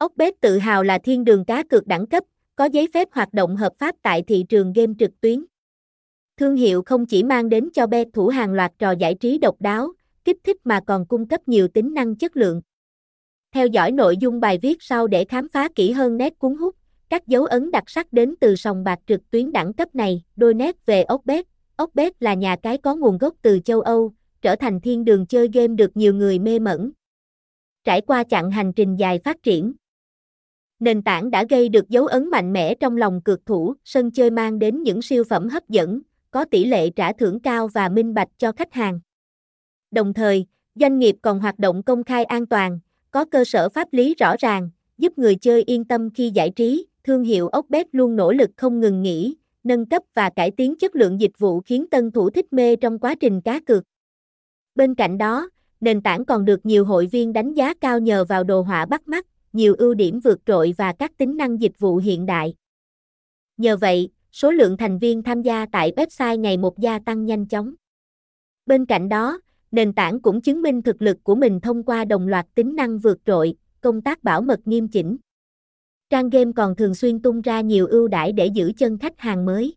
Ốc bếp tự hào là thiên đường cá cược đẳng cấp, có giấy phép hoạt động hợp pháp tại thị trường game trực tuyến. Thương hiệu không chỉ mang đến cho bet thủ hàng loạt trò giải trí độc đáo, kích thích mà còn cung cấp nhiều tính năng chất lượng. Theo dõi nội dung bài viết sau để khám phá kỹ hơn nét cuốn hút, các dấu ấn đặc sắc đến từ sòng bạc trực tuyến đẳng cấp này, đôi nét về ốc bếp. Ốc bếp là nhà cái có nguồn gốc từ châu Âu, trở thành thiên đường chơi game được nhiều người mê mẩn. Trải qua chặng hành trình dài phát triển, nền tảng đã gây được dấu ấn mạnh mẽ trong lòng cược thủ, sân chơi mang đến những siêu phẩm hấp dẫn, có tỷ lệ trả thưởng cao và minh bạch cho khách hàng. Đồng thời, doanh nghiệp còn hoạt động công khai an toàn, có cơ sở pháp lý rõ ràng, giúp người chơi yên tâm khi giải trí. Thương hiệu ốc bếp luôn nỗ lực không ngừng nghỉ, nâng cấp và cải tiến chất lượng dịch vụ khiến tân thủ thích mê trong quá trình cá cược. Bên cạnh đó, nền tảng còn được nhiều hội viên đánh giá cao nhờ vào đồ họa bắt mắt, nhiều ưu điểm vượt trội và các tính năng dịch vụ hiện đại. Nhờ vậy, số lượng thành viên tham gia tại website ngày một gia tăng nhanh chóng. Bên cạnh đó, nền tảng cũng chứng minh thực lực của mình thông qua đồng loạt tính năng vượt trội, công tác bảo mật nghiêm chỉnh. Trang game còn thường xuyên tung ra nhiều ưu đãi để giữ chân khách hàng mới.